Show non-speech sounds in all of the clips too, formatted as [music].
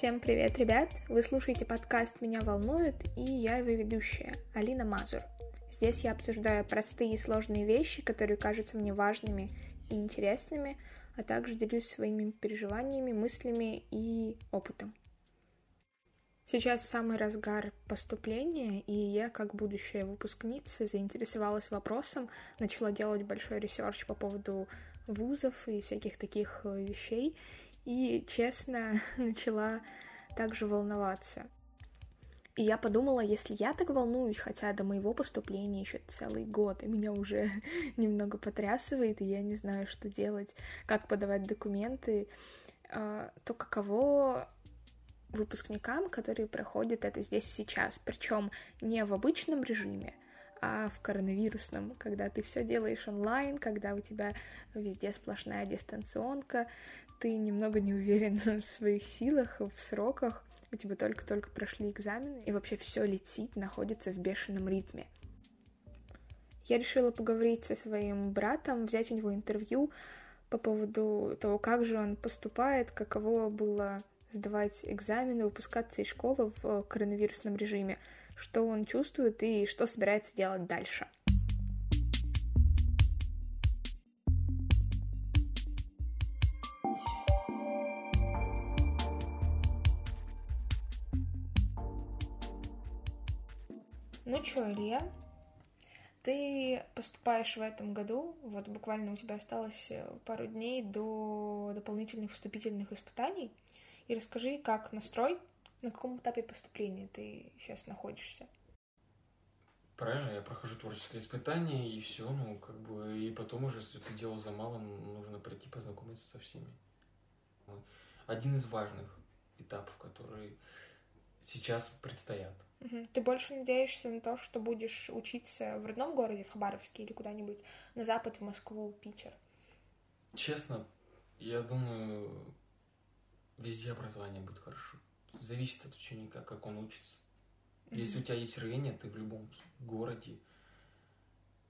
Всем привет, ребят! Вы слушаете подкаст «Меня волнует» и я его ведущая, Алина Мазур. Здесь я обсуждаю простые и сложные вещи, которые кажутся мне важными и интересными, а также делюсь своими переживаниями, мыслями и опытом. Сейчас самый разгар поступления, и я, как будущая выпускница, заинтересовалась вопросом, начала делать большой research по поводу вузов и всяких таких э, вещей, и, честно, [laughs] начала также волноваться. И я подумала, если я так волнуюсь, хотя до моего поступления еще целый год, и меня уже [laughs] немного потрясывает, и я не знаю, что делать, как подавать документы, а, то каково выпускникам, которые проходят это здесь сейчас, причем не в обычном режиме, а в коронавирусном, когда ты все делаешь онлайн, когда у тебя везде сплошная дистанционка, ты немного не уверен [laughs] в своих силах, в сроках, у тебя только-только прошли экзамены, и вообще все летит, находится в бешеном ритме. Я решила поговорить со своим братом, взять у него интервью по поводу того, как же он поступает, каково было сдавать экзамены, выпускаться из школы в коронавирусном режиме, что он чувствует и что собирается делать дальше. Ну чё, Илья, ты поступаешь в этом году, вот буквально у тебя осталось э, пару дней до дополнительных вступительных испытаний, и расскажи, как настрой, на каком этапе поступления ты сейчас находишься? Правильно, я прохожу творческое испытание, и все, ну, как бы, и потом уже, если это дело за малым, нужно пройти познакомиться со всеми. Один из важных этапов, которые сейчас предстоят. Ты больше надеешься на то, что будешь учиться в родном городе, в Хабаровске, или куда-нибудь на запад, в Москву, Питер? Честно, я думаю, везде образование будет хорошо зависит от ученика, как он учится. Mm-hmm. Если у тебя есть рвение, ты в любом городе,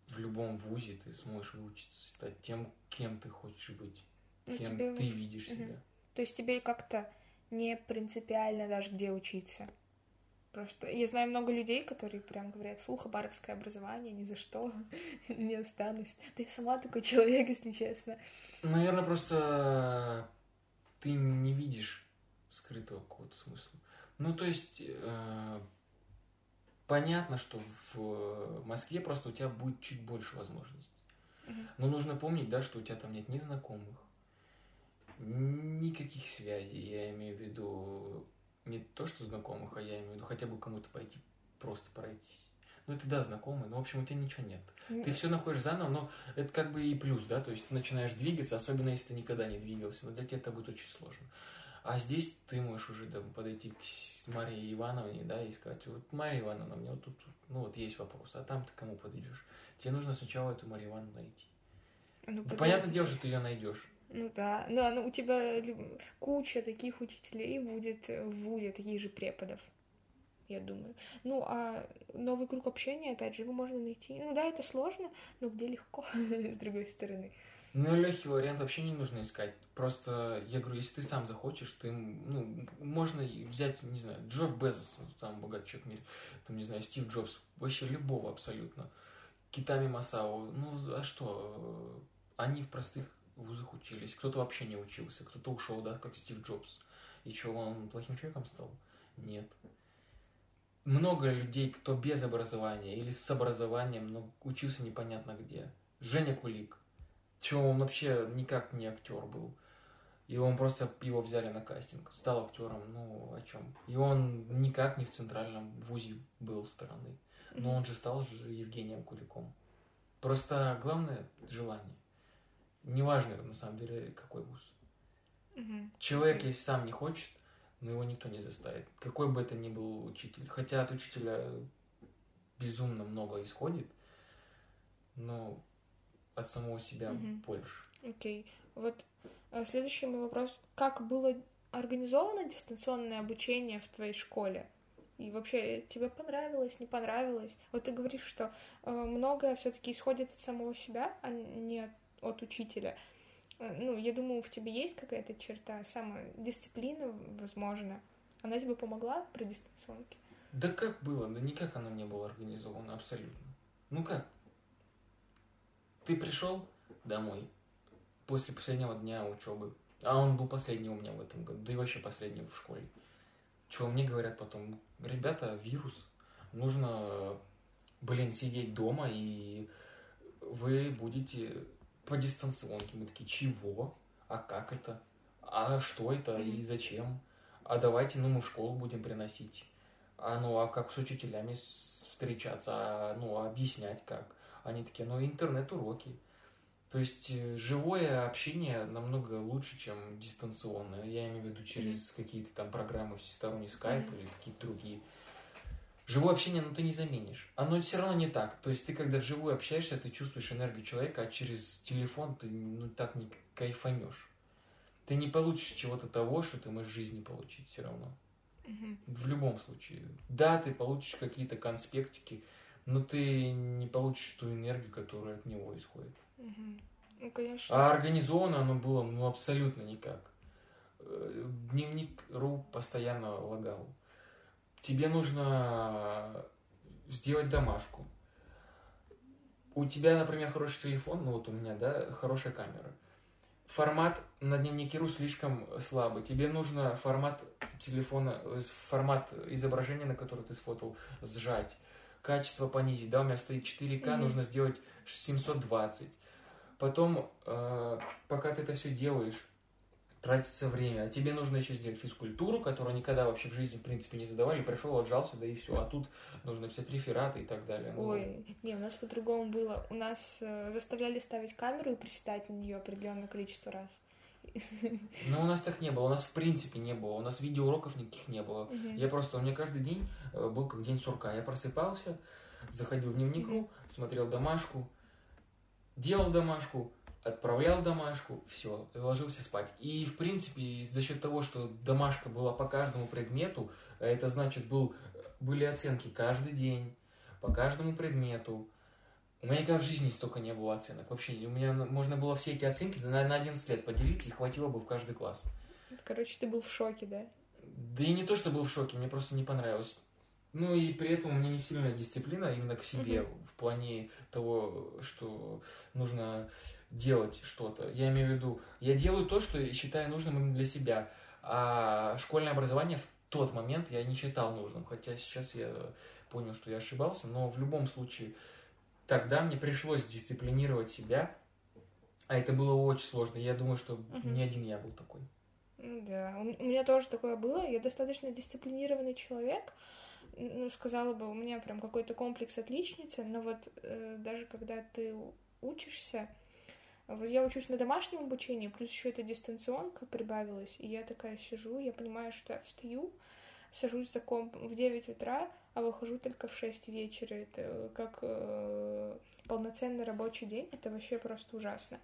в любом вузе ты сможешь выучиться, стать тем, кем ты хочешь быть, ну, кем тебе... ты видишь mm-hmm. себя. То есть тебе как-то не принципиально даже где учиться. Просто я знаю много людей, которые прям говорят, фу, хабаровское образование, ни за что [laughs] не останусь. Да я сама такой человек, если честно. Наверное, просто ты не видишь скрытого какого-то смысла. Ну, то есть, э, понятно, что в Москве просто у тебя будет чуть больше возможностей. Но нужно помнить, да, что у тебя там нет ни знакомых, никаких связей. Я имею в виду не то, что знакомых, а я имею в виду хотя бы кому-то пойти просто пройтись. Ну, это да, знакомые, но, в общем, у тебя ничего нет. Нет. Ты все находишь заново, но это как бы и плюс, да, то есть ты начинаешь двигаться, особенно если ты никогда не двигался, но для тебя это будет очень сложно. А здесь ты можешь уже там, подойти к Марии Ивановне, да, и сказать, вот Мария Ивановна, мне вот тут, ну вот есть вопрос, а там ты кому подойдешь? Тебе нужно сначала эту Марию Ивановну найти. Ну, Понятное дело, что ты ее найдешь. Ну да, ну а ну, у тебя куча таких учителей будет в ВУЗе, таких же преподов, я думаю. Ну, а новый круг общения, опять же, его можно найти. Ну да, это сложно, но где легко, [laughs] с другой стороны. Ну, легкий вариант вообще не нужно искать. Просто, я говорю, если ты сам захочешь, ты, ну, можно взять, не знаю, Джефф Безос, самый богатый человек в мире, там, не знаю, Стив Джобс, вообще любого абсолютно. Китами Масао, ну, а что, они в простых вузах учились, кто-то вообще не учился, кто-то ушел, да, как Стив Джобс. И что, он плохим человеком стал? Нет. Много людей, кто без образования или с образованием, но учился непонятно где. Женя Кулик, причем он вообще никак не актер был. И он просто его взяли на кастинг. Стал актером, ну о чем? И он никак не в центральном вузе был стороны. Но он же стал же Евгением Куликом. Просто главное желание. Неважно, на самом деле, какой вуз. Человек, если сам не хочет, но его никто не заставит. Какой бы это ни был учитель. Хотя от учителя безумно много исходит, но от самого себя угу. больше. Окей. Вот э, следующий мой вопрос. Как было организовано дистанционное обучение в твоей школе? И вообще, тебе понравилось, не понравилось? Вот ты говоришь, что э, многое все-таки исходит от самого себя, а не от, от учителя. Э, ну, я думаю, в тебе есть какая-то черта, самодисциплина, возможно. Она тебе помогла при дистанционке? Да как было? Да никак оно не было организовано абсолютно. Ну как? Ты пришел домой после последнего дня учебы, а он был последний у меня в этом году, да и вообще последний в школе. Чего мне говорят потом? Ребята, вирус. Нужно, блин, сидеть дома, и вы будете по дистанционке. Мы такие, чего? А как это? А что это и зачем? А давайте, ну, мы в школу будем приносить. А ну, а как с учителями встречаться? А, ну, объяснять как? Они такие, ну, интернет-уроки. То есть э, живое общение намного лучше, чем дистанционное. Я имею в виду через mm-hmm. какие-то там программы всесторонний скайп mm-hmm. или какие-то другие. Живое общение, ну, ты не заменишь. Оно все равно не так. То есть ты, когда вживую общаешься, ты чувствуешь энергию человека, а через телефон ты, ну, так не кайфанешь. Ты не получишь чего-то того, что ты можешь в жизни получить все равно. Мгм. В любом случае. Да, ты получишь какие-то конспектики, но ты не получишь ту энергию, которая от него исходит. Мгм. Ну, конечно. А организовано оно было, ну, абсолютно никак. Э, Дневник РУ постоянно лагал. Тебе нужно сделать домашку. У тебя, например, хороший телефон, ну вот у меня, да, хорошая камера. Формат на дневнике РУ слишком слабый. Тебе нужно формат телефона, э, формат изображения, на который ты сфотал, сжать. Качество понизить. Да, у меня стоит 4К, Мгм. нужно сделать 720. Потом, э, пока ты это все делаешь, тратится время. А тебе нужно еще сделать физкультуру, которую никогда вообще в жизни, в принципе, не задавали. Пришел, отжался, да и все. А тут нужно писать рефераты и так далее. Ну, Ой, не, у нас по-другому было. У нас э, заставляли ставить камеру и приседать на нее определенное количество раз. Но у нас так не было. У нас в принципе не было. У нас видеоуроков никаких не было. Мгм. Я просто, у меня каждый день э, был как день сурка. Я просыпался, заходил в дневник Мгм. смотрел домашку, делал домашку, отправлял домашку, все, ложился спать. И, в принципе, за счет того, что домашка была по каждому предмету, а это значит, был, были оценки каждый день, по каждому предмету. У меня никогда в жизни столько не было оценок. Вообще, у меня можно было все эти оценки на, на 11 лет поделить, и хватило бы в каждый класс. Короче, ты был в шоке, да? Да и не то, что был в шоке, мне просто не понравилось. Ну и при этом у меня не сильная дисциплина именно к себе в плане того, что нужно делать что-то. Я имею в виду, я делаю то, что считаю нужным именно для себя. А школьное образование в тот момент я не считал нужным. Хотя сейчас я понял, что я ошибался. Но в любом случае, тогда мне пришлось дисциплинировать себя. А это было очень сложно. Я думаю, что Мгм. не один я был такой. Да, у меня тоже такое было. Я достаточно дисциплинированный человек. Ну, сказала бы, у меня прям какой-то комплекс отличницы, но вот э, даже когда ты учишься, вот я учусь на домашнем обучении, плюс еще эта дистанционка прибавилась, и я такая сижу, я понимаю, что я встаю, сажусь за комп в 9 утра, а выхожу только в 6 вечера. Это как э, полноценный рабочий день, это вообще просто ужасно.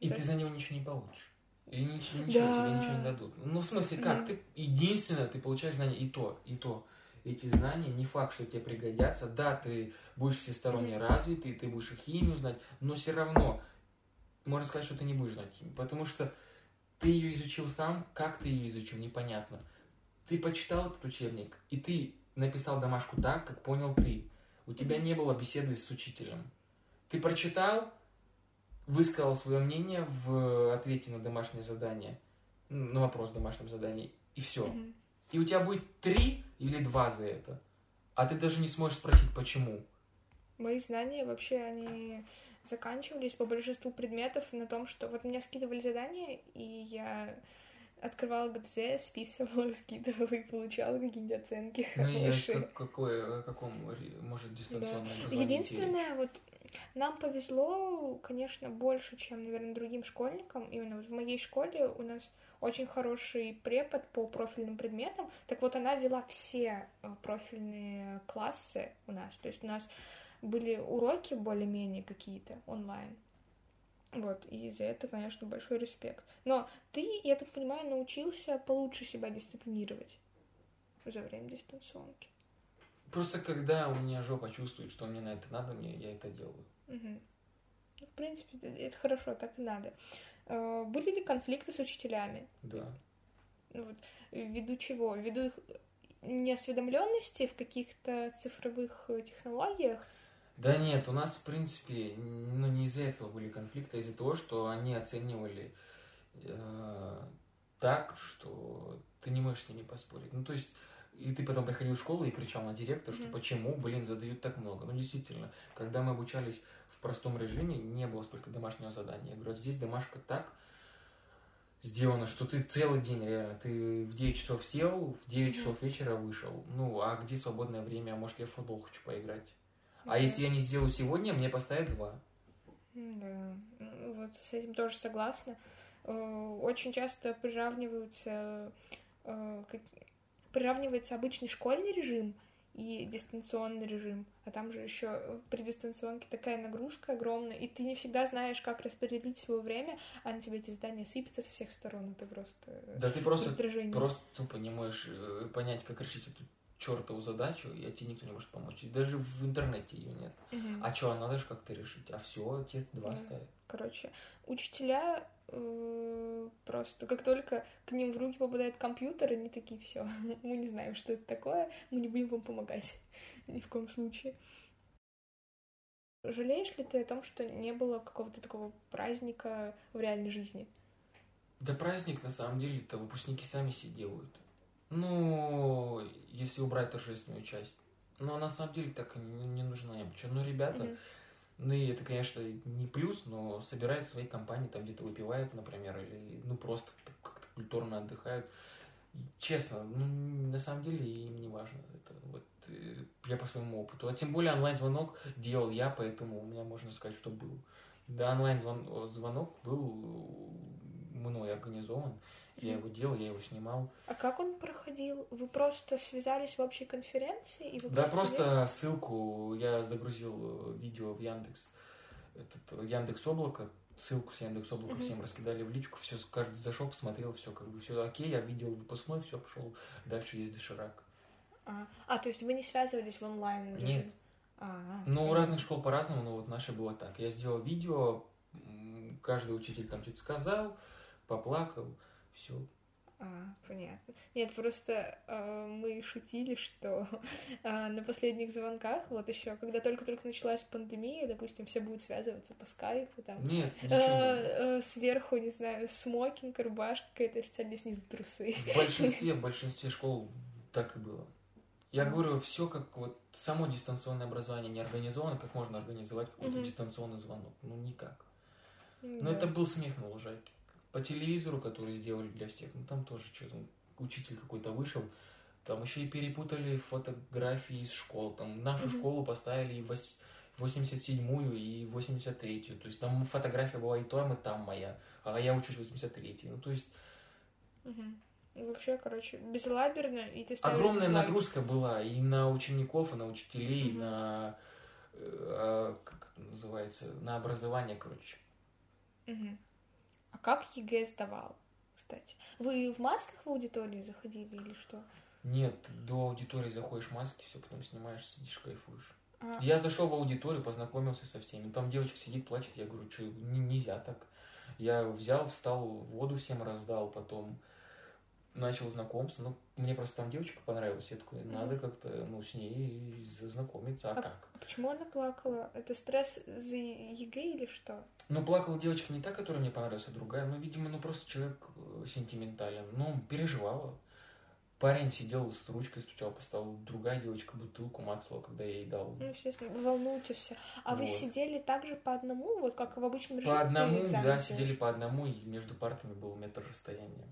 И Да. ты за него ничего не получишь. И ничего, ничего Да. тебе ничего не дадут. Ну, в смысле, как? Мгм. Ты единственное, ты получаешь знания и то, и то. Эти знания не факт, что тебе пригодятся. Да, ты будешь всесторонне Мгм. развитый, ты будешь и химию знать, но все равно можно сказать, что ты не будешь знать химию. Потому что ты ее изучил сам, как ты ее изучил, непонятно. Ты почитал этот учебник, и ты написал домашку так, как понял ты. У тебя не было беседы с учителем. Ты прочитал, высказал свое мнение в ответе на домашнее задание, на вопрос в домашнем задании, и все. Мгм. И у тебя будет три или два за это. А ты даже не сможешь спросить, почему. Мои знания вообще, они заканчивались по большинству предметов на том, что вот мне скидывали задания, и я открывала ГДЗ, списывала, [laughs] скидывала и получала какие-нибудь оценки Ну хорошие. как- какое, о каком может дистанционное Да. Единственное, вот нам повезло, конечно, больше, чем, наверное, другим школьникам. Именно вот в моей школе у нас очень хороший препод по профильным предметам. Так вот, она вела все э, профильные классы у нас. То есть у нас были уроки более-менее какие-то онлайн. Вот, и за это, конечно, большой респект. Но ты, я так понимаю, научился получше себя дисциплинировать за время дистанционки. Просто когда у меня жопа чувствует, что мне на это надо, мне я это делаю. Ну, В принципе, это- это хорошо, так и надо. Э, Были ли конфликты с учителями? Да. Ну, вот, ввиду чего? Ввиду их неосведомленности в каких-то цифровых э, технологиях? Да нет, у нас, в принципе, ну, не из-за этого были конфликты, а из-за того, что они оценивали э, так, что ты не можешь с ними поспорить. Ну, то есть, и ты потом приходил в школу и кричал на директора, что mm-hmm. почему, блин, задают так много. Ну, действительно, когда мы обучались в простом режиме, не было столько домашнего задания. Я говорю, здесь домашка так сделано, что ты целый день реально, ты в 9 часов сел, в 9 mm-hmm. часов вечера вышел. Ну, а где свободное время? А может, я в футбол хочу поиграть? А если я не сделаю сегодня, мне поставят два. Да, ну, вот с этим тоже согласна. Э, очень часто приравниваются, э, приравнивается обычный школьный режим и дистанционный режим, а там же еще при дистанционке такая нагрузка огромная, и ты не всегда знаешь, как распределить свое время, а на тебе эти здания сыпятся со всех сторон, это просто Да ты просто, просто тупо не можешь э, понять, как решить эту чертову задачу, и тебе никто не может помочь. И даже в интернете ее нет. Угу. А что, надо же как-то решить. А все, тебе два да. ставят. Короче, учителя э, просто как только к ним в руки попадает компьютер, они такие, все, [laughs] мы не знаем, что это такое, мы не будем вам помогать [laughs] ни в коем случае. Жалеешь ли ты о том, что не было какого-то такого праздника в реальной жизни? Да праздник, на самом деле, это выпускники сами себе делают. Ну, если убрать торжественную часть. Но на самом деле так не, не нужна им. Что, ну, ребята, mm-hmm. ну и это, конечно, не плюс, но собирают свои компании, там где-то выпивают, например, или ну просто как-то культурно отдыхают. Честно, ну, на самом деле им не важно. Это вот э, я по своему опыту. А тем более онлайн-звонок делал я, поэтому у меня можно сказать, что был. Да, онлайн-звонок был мной организован. Я его делал, я его снимал. А как он проходил? Вы просто связались в общей конференции? И вы да, просто ссылку я загрузил э, видео в Яндекс, этот, Яндекс Облако, ссылку с Яндекс Облака mm-hmm. всем раскидали в личку, все, каждый зашел, посмотрел, все как бы все окей, я видел выпускной, все, пошел, дальше есть доширак. А, а, то есть вы не связывались в онлайн? Режим? Нет. А, ну, у разных школ по-разному, но вот наша было так. Я сделал видео, каждый учитель там что-то сказал, поплакал, все. А, понятно. Нет, просто э, мы шутили, что э, [laughs] на последних звонках, вот еще, когда только-только началась пандемия, допустим, все будут связываться по скайпу, там. Нет, э, э, сверху, не знаю, смокинг, рубашка какая-то официально снизу трусы. В большинстве, в [laughs] большинстве школ так и было. Я mm-hmm. говорю, все как вот само дистанционное образование не организовано, как можно организовать какой-то mm-hmm. дистанционный звонок. Ну, никак. Mm-hmm. Но это был смех на лужайке по телевизору, который сделали для всех, ну там тоже что-то, учитель какой-то вышел, там еще и перепутали фотографии из школ, там нашу mm-hmm. школу поставили 87-ю и 83-ю, то есть там фотография была и там, и там моя, а я учусь 83-й, ну то есть... Mm-hmm. Вообще, короче, безлаберно, и ты Огромная безлабер. нагрузка была и на учеников, и на учителей, mm-hmm. и на... Э, как это называется? На образование, короче. Mm-hmm. А как ЕГЭ сдавал, кстати? Вы в масках в аудитории заходили или что? Нет, до аудитории заходишь в маске, все, потом снимаешь, сидишь, кайфуешь. А. Я зашел в аудиторию, познакомился со всеми. Там девочка сидит, плачет. Я говорю, что нельзя так. Я взял, встал, воду всем раздал, потом начал знакомство. Ну, мне просто там девочка понравилась. Я такой, надо как-то, ну, с ней знакомиться. А, а как? Почему она плакала? Это стресс за ЕГЭ или что? Ну, плакала девочка не та, которая мне понравилась, а другая. Ну, видимо, ну, просто человек э, сентиментален. Ну, переживала. Парень сидел с ручкой, стучал по столу. Другая девочка бутылку мацала, когда я ей дал. Ну, естественно, волнуете все. А вот. вы сидели также по одному, вот как в обычном режиме? По одному, да, сидели по одному, и между партами был метр расстояния.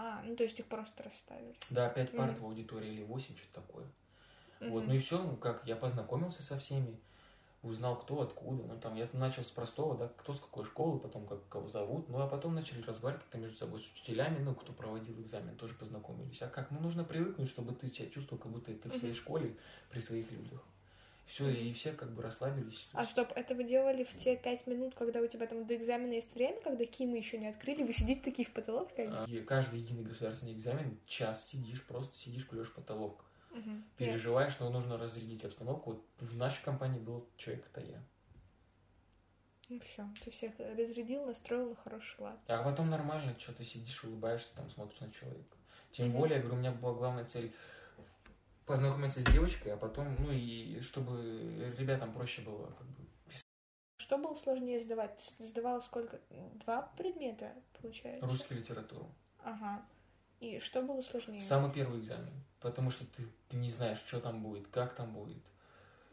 А, ну то есть их просто расставили. Да, пять парт mm-hmm. в аудитории или восемь, что-то такое. Mm-hmm. Вот, ну и все, ну как, я познакомился со всеми, узнал, кто откуда. Ну там я начал с простого, да, кто с какой школы, потом как кого зовут. Ну а потом начали разговаривать как-то между собой с учителями, ну, кто проводил экзамен, тоже познакомились. А как? Ну нужно привыкнуть, чтобы ты себя чувствовал, как будто ты в своей школе при своих людях. Все, и все как бы расслабились. А стоп, это вы делали в те пять минут, когда у тебя там до экзамена есть время, когда Кимы еще не открыли, вы сидите такие в потолок а, и каждый единый государственный экзамен, час сидишь, просто сидишь, плюешь потолок. Угу. Переживаешь, Нет. но нужно разрядить обстановку. Вот в нашей компании был человек-то я. Ну все, ты всех разрядил, настроил на хороший лад. А потом нормально, что ты сидишь, улыбаешься, там смотришь на человека. Тем Мгм. более, я говорю, у меня была главная цель познакомиться с девочкой, а потом, ну и чтобы ребятам проще было как бы, Что было сложнее сдавать? Сдавала сколько? Два предмета, получается? русский литературу. Ага. И что было сложнее? Самый первый экзамен. Потому что ты не знаешь, что там будет, как там будет,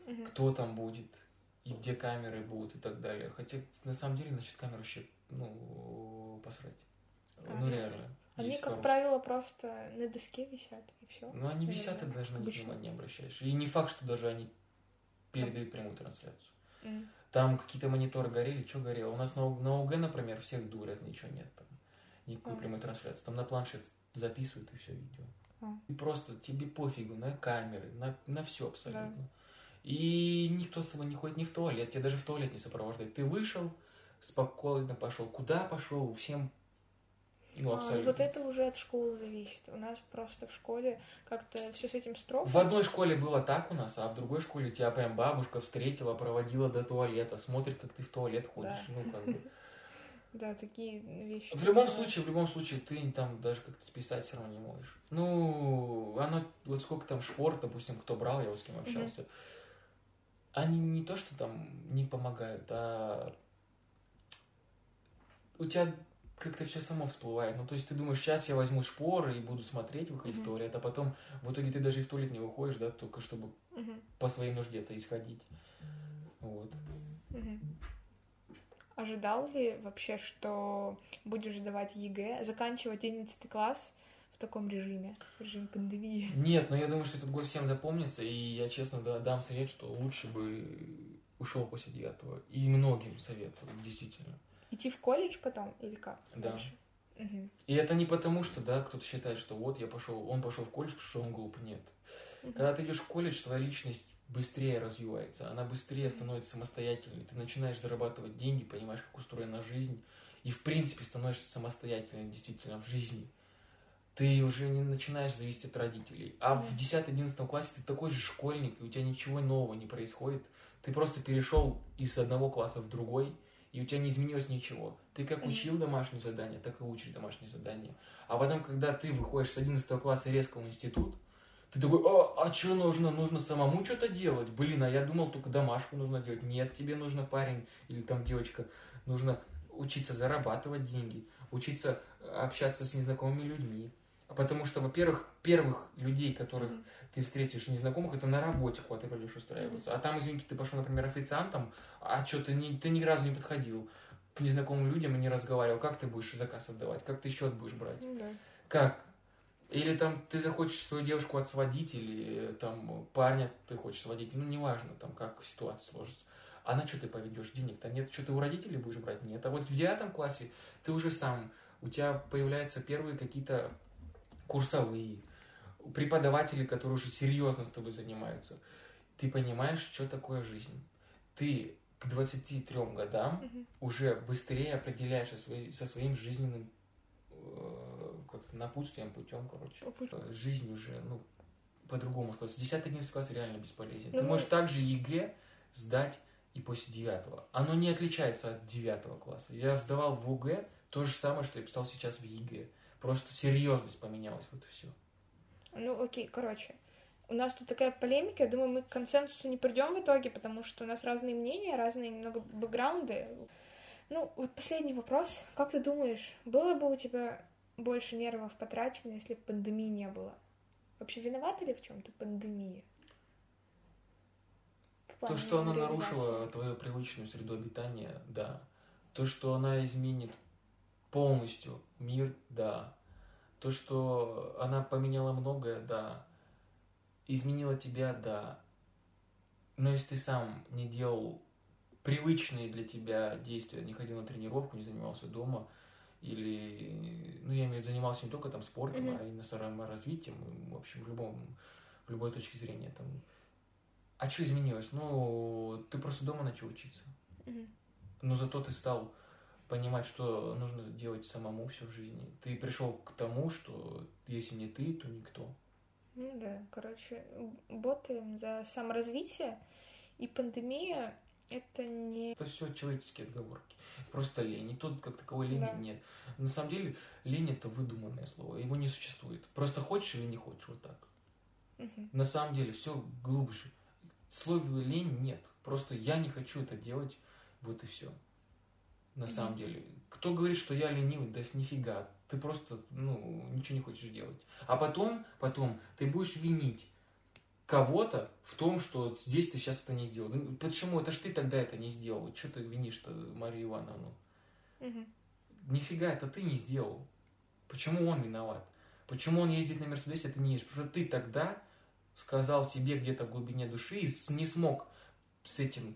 Мгм. кто там будет, и где камеры будут и так далее. Хотя, на самом деле, насчет камер вообще, ну, посрать. А, ну, ну, реально. Они, Есть как хорошие. правило, просто на доске висят, и все. Ну, они висят, и даже на них внимания не обращаешь. И не факт, что даже они передают прямую трансляцию. М. Там какие-то мониторы горели, что горело. У нас на, на УГ, например, всех дурят, ничего нет там. Никакой А. прямой трансляции. Там на планшет записывают и все видео. А. И просто тебе пофигу на камеры, на, на все абсолютно. И никто с тобой не ходит ни в туалет, тебя даже в туалет не сопровождает. Ты вышел, спокойно пошел. Куда пошел, всем ну, А, абсолютно. вот это уже от школы зависит. У нас просто в школе как-то все с этим строго. В одной школе было так у нас, а в другой школе тебя прям бабушка встретила, проводила до туалета, смотрит, как ты в туалет ходишь. Да. Ну, как бы. [laughs] Да, такие вещи. В любом случае, в любом случае, ты там даже как-то списать все равно не можешь. Ну, оно, вот сколько там шпорт, допустим, кто брал, я вот с кем общался, они не то, что там не помогают, а у тебя как-то все само всплывает. Ну, то есть ты думаешь, сейчас я возьму шпоры и буду смотреть, выходить в Мгм. туалет, а потом в итоге ты даже и в туалет не выходишь, да, только чтобы Мгм, по своей нужде-то исходить. Вот. мгм. Ожидал ли вообще, что будешь сдавать ЕГЭ, заканчивать 11 класс в таком режиме, в режиме пандемии? Нет, но я думаю, что этот год всем запомнится, и я честно да- дам совет, что лучше бы ушел после девятого. И многим советую, действительно. Идти в колледж потом или как? Да. дальше? Мгм, И это не потому, что, да, кто-то считает, что вот я пошел, он пошел в колледж, потому что он глуп. Нет. мгм. Когда ты идешь в колледж, твоя личность быстрее развивается, она быстрее становится самостоятельной. Ты начинаешь зарабатывать деньги, понимаешь, как устроена жизнь, и в принципе становишься самостоятельной действительно в жизни. Ты уже не начинаешь зависеть от родителей. А в Мгм. 10-11 классе ты такой же школьник, и у тебя ничего нового не происходит. Ты просто перешел из одного класса в другой, и у тебя не изменилось ничего. Ты как учил домашние задания, так и учишь домашние задания. А потом, когда ты выходишь с 11 класса резко в институт, ты такой, а, а что нужно? Нужно самому что-то делать? Блин, а я думал, только домашку нужно делать. Нет, тебе нужно парень или там девочка, нужно учиться зарабатывать деньги, учиться э, общаться с незнакомыми людьми. Потому что, во-первых, первых людей, которых ты встретишь незнакомых, это на работе, куда ты пойдешь устраиваться. А там, извините, ты пошел, например, официантом, а что, ты, не, ты ни разу не подходил к незнакомым людям и не разговаривал. Как ты будешь заказ отдавать? Как ты счет будешь брать? Ну да. Как? Или там ты захочешь свою девушку отсводить, или э, там парня ты хочешь сводить, ну неважно, там как ситуация сложится. А на что ты поведешь? Денег-то нет. Что ты у родителей будешь брать? Нет. А вот в девятом классе ты уже сам, у тебя появляются первые какие-то курсовые, преподаватели, которые уже серьезно с тобой занимаются. Ты понимаешь, что такое жизнь. Ты к 23 годам Мгм. уже быстрее определяешься свои- со своим жизненным э, как-то напутствием, путем, короче. Путь. Э, Жизнь уже, ну, по-другому сказать. 10-11 класс реально бесполезен. Ну, Ты можешь также ЕГЭ сдать и после 9 Оно не отличается от 9 класса. Я сдавал в ОГЭ то же самое, что я писал сейчас в ЕГЭ. Просто серьезность поменялась, вот и все. Ну, окей, короче. У нас тут такая полемика, я думаю, мы к консенсусу не придем в итоге, потому что у нас разные мнения, разные немного бэкграунды. Ну, вот последний вопрос. Как ты думаешь, было бы у тебя больше нервов потрачено, если бы пандемии не было? Вообще виновата ли в чем-то пандемия? То, что она нарушила твою привычную среду обитания, да. То, что она изменит полностью мир, да. То, что она поменяла многое, да. Изменила тебя, да. Но если ты сам не делал привычные для тебя действия, не ходил на тренировку, не занимался дома, или, ну, я имею в виду, занимался не только там спортом, Мгм. а и на саморазвитием, в общем, в любом, в любой точке зрения, там, а что изменилось? Ну, ты просто дома начал учиться. Мгм. Но зато ты стал понимать, что нужно делать самому все в жизни. Ты пришел к тому, что если не ты, то никто. Ну да, короче, ботаем за саморазвитие. И пандемия, Это не... Это все человеческие отговорки. Просто лень. И тут как таковой лени Да. нет. На самом деле, лень это выдуманное слово. Его не существует. Просто хочешь или не хочешь, вот так. Мгм. На самом деле, все глубже. Слова лень нет. Просто я не хочу это делать, вот и все. На самом деле. Кто говорит, что я ленивый, да нифига. Ты просто, ну, ничего не хочешь делать. А потом, потом ты будешь винить кого-то в том, что здесь ты сейчас это не сделал. Ну, Почему? Это ж ты тогда это не сделал. Что ты винишь-то Марию Ивановну? Мгм. Нифига, это ты не сделал. Почему он виноват? Почему он ездит на Мерседесе, а ты не едешь? Потому что ты тогда сказал себе где-то в глубине души и не смог с этим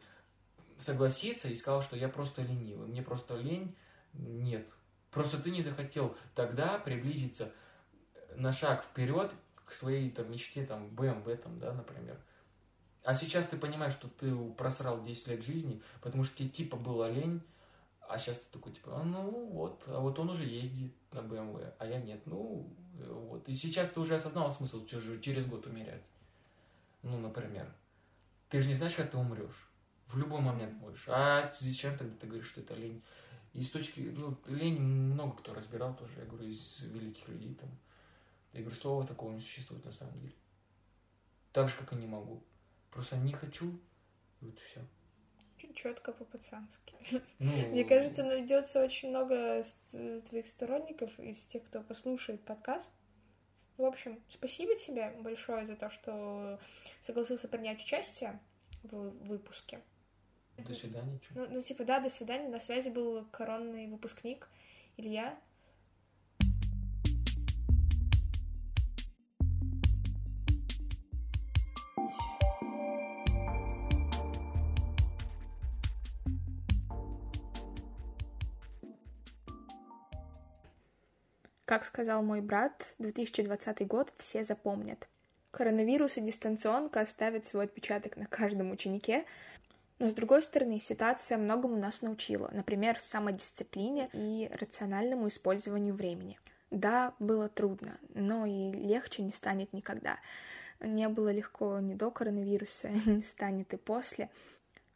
согласиться и сказал, что я просто ленивый, мне просто лень. Нет. Просто ты не захотел тогда приблизиться на шаг вперед к своей там мечте, там, BMW, там, да, например. А сейчас ты понимаешь, что ты просрал 10 лет жизни, потому что тебе типа было лень, а сейчас ты такой, типа, «А, ну вот, а вот он уже ездит на BMW, а я нет. Ну, э, вот. И сейчас ты уже осознал смысл через год умерять. Ну, например. Ты же не знаешь, как ты умрешь. В любой момент можешь. А зачем тогда ты говоришь, что это лень? И с точки, ну, лень много кто разбирал тоже, я говорю, из великих людей там. Я говорю, слова такого не существует на самом деле. Так же, как и не могу. Просто не хочу, и вот и все. Четко по-пацански. Ну, Мне кажется, найдется очень много ст- твоих сторонников из тех, кто послушает подкаст. В общем, спасибо тебе большое за то, что согласился принять участие в выпуске. До свидания. чё. Ну, ну, типа, да, до свидания. На связи был коронный выпускник Илья. Как сказал мой брат, 2020 год все запомнят. Коронавирус и дистанционка оставят свой отпечаток на каждом ученике, но, с другой стороны, ситуация многому нас научила, например, самодисциплине и рациональному использованию времени. Да, было трудно, но и легче не станет никогда. Не было легко ни до коронавируса, [laughs] не станет и после.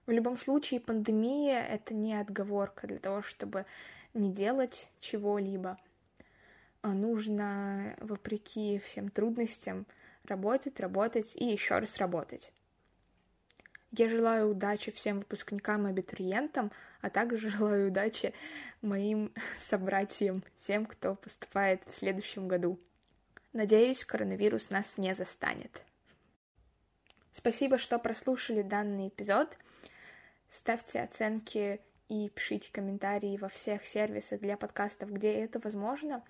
В любом случае, пандемия — это не отговорка для того, чтобы не делать чего-либо. А нужно, вопреки всем трудностям, работать, работать и еще раз работать. Я желаю удачи всем выпускникам и абитуриентам, а также [laughs] желаю удачи моим [laughs] собратьям, тем, кто поступает в следующем году. Надеюсь, коронавирус нас не застанет. Спасибо, что прослушали данный эпизод. Ставьте оценки и пишите комментарии во всех сервисах для подкастов, где это возможно.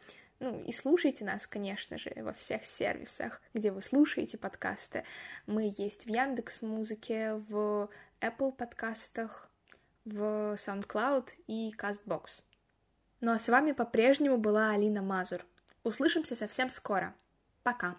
Ну и слушайте нас, конечно же, во всех сервисах, где вы слушаете подкасты. Мы есть в Яндекс Музыке, в Apple подкастах, в SoundCloud и CastBox. Ну а с вами по-прежнему была Алина Мазур. Услышимся совсем скоро. Пока.